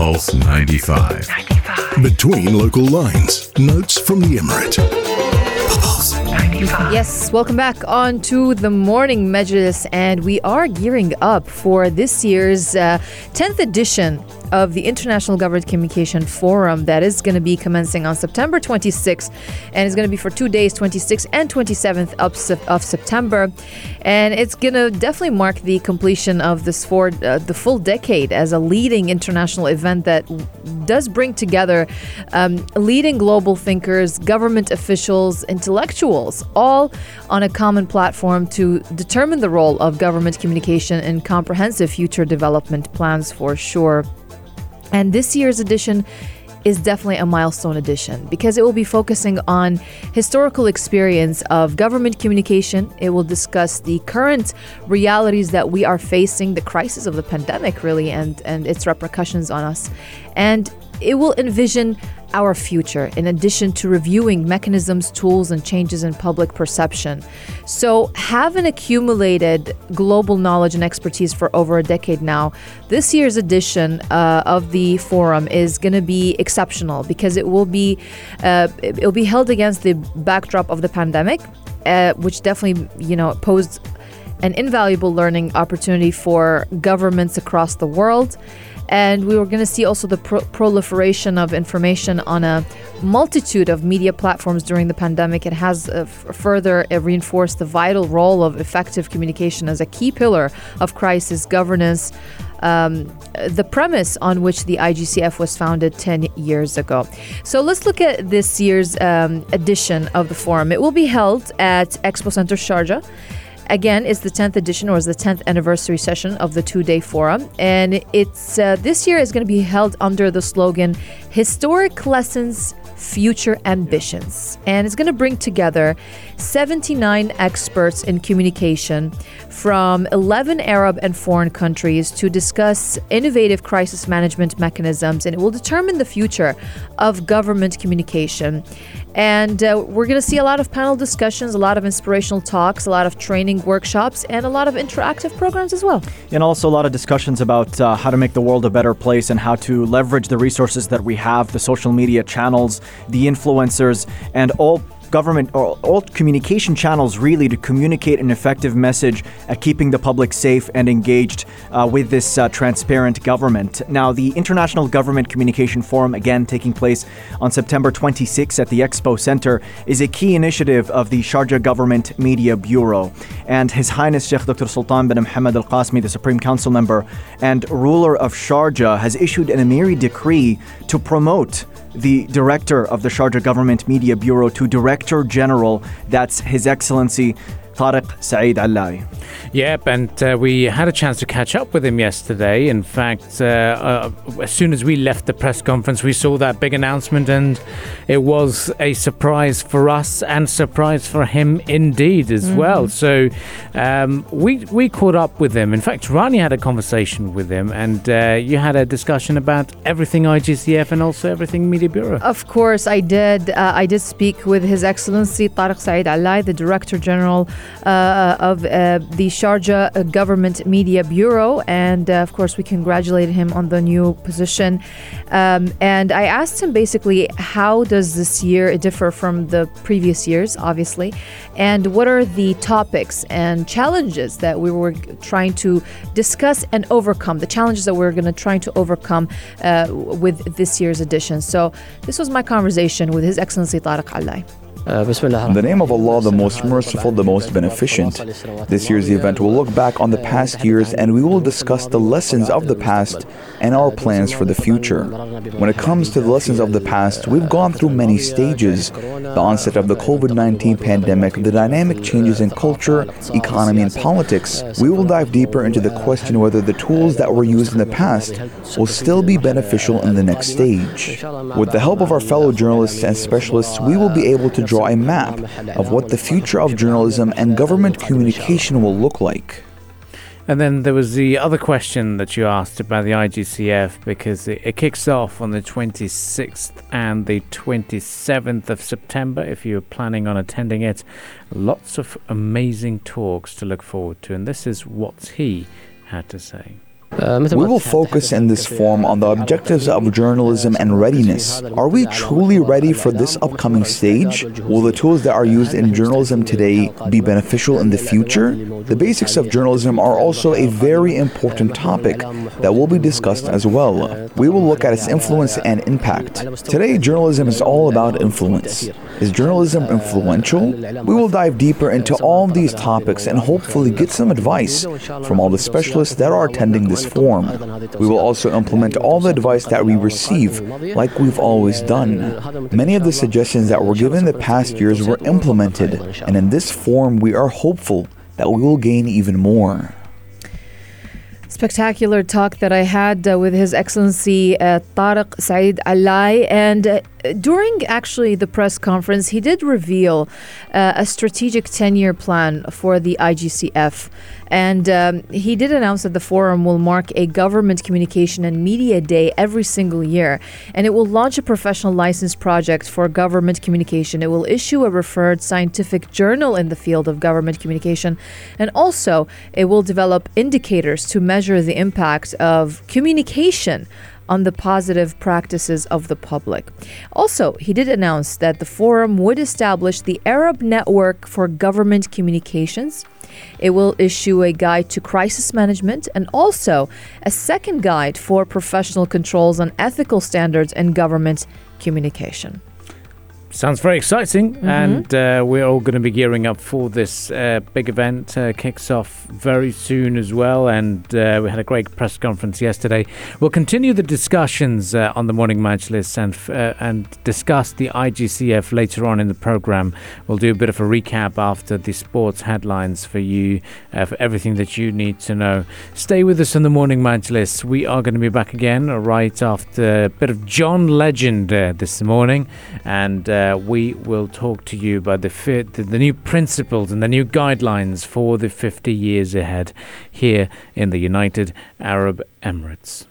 Pulse 95. 95. Between local lines, notes from the Emirate. Pulse 95. Yes, welcome back on to the morning Majlis, and we are gearing up for this year's uh, 10th edition of the International Government Communication Forum that is going to be commencing on September 26th and it's going to be for two days, 26th and 27th of, of September. And it's going to definitely mark the completion of this for uh, the full decade as a leading international event that does bring together um, leading global thinkers, government officials, intellectuals, all on a common platform to determine the role of government communication in comprehensive future development plans for sure. And this year's edition is definitely a milestone edition because it will be focusing on historical experience of government communication. It will discuss the current realities that we are facing, the crisis of the pandemic, really, and, and its repercussions on us. And it will envision our future, in addition to reviewing mechanisms, tools, and changes in public perception. So, having accumulated global knowledge and expertise for over a decade now, this year's edition uh, of the forum is going to be exceptional because it will be uh, it will be held against the backdrop of the pandemic, uh, which definitely you know posed an invaluable learning opportunity for governments across the world. And we were going to see also the pro- proliferation of information on a multitude of media platforms during the pandemic. It has uh, f- further uh, reinforced the vital role of effective communication as a key pillar of crisis governance. Um, the premise on which the IGCF was founded 10 years ago. So let's look at this year's um, edition of the forum. It will be held at Expo Center Sharjah. Again, it's the 10th edition or is the 10th anniversary session of the two day forum. And it's uh, this year is going to be held under the slogan Historic Lessons future ambitions. And it's going to bring together 79 experts in communication from 11 Arab and foreign countries to discuss innovative crisis management mechanisms. And it will determine the future of government communication. And uh, we're going to see a lot of panel discussions, a lot of inspirational talks, a lot of training workshops, and a lot of interactive programs as well. And also a lot of discussions about uh, how to make the world a better place and how to leverage the resources that we have, the social media channels, the influencers, and all government or all communication channels really to communicate an effective message at keeping the public safe and engaged uh, with this uh, transparent government. Now, the International Government Communication Forum, again taking place on September 26 at the Expo Center, is a key initiative of the Sharjah Government Media Bureau. And His Highness Sheikh Dr. Sultan bin Mohammed Al Qasimi, the Supreme Council member and ruler of Sharjah, has issued an Emiri decree to promote the director of the Sharjah Government Media Bureau to Director General. That's His Excellency Tariq Saeed Allay. Yep, and uh, we had a chance to catch up with him yesterday. In fact, uh, uh, as soon as we left the press conference, we saw that big announcement, and it was a surprise for us and surprise for him indeed as mm-hmm. well. So um, we we caught up with him. In fact, Rani had a conversation with him, and uh, you had a discussion about everything IGCF and also everything Media Bureau. Of course, I did. Uh, I did speak with His Excellency Tariq Saeed Allay, the Director General uh, of the Sharjah Government Media Bureau. And uh, of course, we congratulated him on the new position. Um, and I asked him basically, how does this year differ from the previous years, obviously? And what are the topics and challenges that we were trying to discuss and overcome? The challenges that we we're going to try to overcome uh, with this year's edition. So, this was my conversation with His Excellency Tariq Allay. Uh, in the name of Allah, the most merciful, the most beneficent. This year's event will look back on the past years and we will discuss the lessons of the past and our plans for the future. When it comes to the lessons of the past, we've gone through many stages the onset of the COVID 19 pandemic, the dynamic changes in culture, economy, and politics. We will dive deeper into the question whether the tools that were used in the past will still be beneficial in the next stage. With the help of our fellow journalists and specialists, we will be able to draw a map of what the future of journalism and government communication will look like. And then there was the other question that you asked about the IGCF because it, it, kicks off on the 26th and the 27th of September if you're planning on attending it. Lots of amazing talks to look forward to. And this is what he had to say. We will focus in this forum on the objectives of journalism and readiness. Are we truly ready for this upcoming stage? Will the tools that are used in journalism today be beneficial in the future? The basics of journalism are also a very important topic that will be discussed as well. We will look at its influence and impact. Today, journalism is all about influence. Is journalism influential? We will dive deeper into all these topics and hopefully get some advice from all the specialists that are attending this forum. We will also implement all the advice that we receive, like we've always done. Many of the suggestions that were given the past years were implemented, and in this form, we are hopeful that we will gain even more spectacular talk that I had uh, with His Excellency uh, Tariq Saeed Allay. And uh, during actually the press conference, he did reveal uh, a strategic 10 year plan for the IGCF. And um, he did announce that the forum will mark a government communication and media day every single year. And it will launch a professional license project for government communication. It will issue a referred scientific journal in the field of government communication. And also, it will develop indicators to measure the impact of communication on the positive practices of the public. Also, he did announce that the forum would establish the Arab Network for Government Communications. It will issue a guide to crisis management and also a second guide for professional controls on ethical standards in government communication. Sounds very exciting, mm-hmm. and uh, we're all going to be gearing up for this uh, big event. Uh, kicks off very soon as well, and uh, we had a great press conference yesterday. We'll continue the discussions uh, on the morning Majlis and uh, and discuss the IGCF later on in the program. We'll do a bit of a recap after the sports headlines for you, for everything that you need to know. Stay with us in the morning Majlis. We are going to be back again right after a bit of John Legend this morning, and we will talk to you about the, fit, the, the new principles and the new guidelines for the 50 years ahead here in the United Arab Emirates.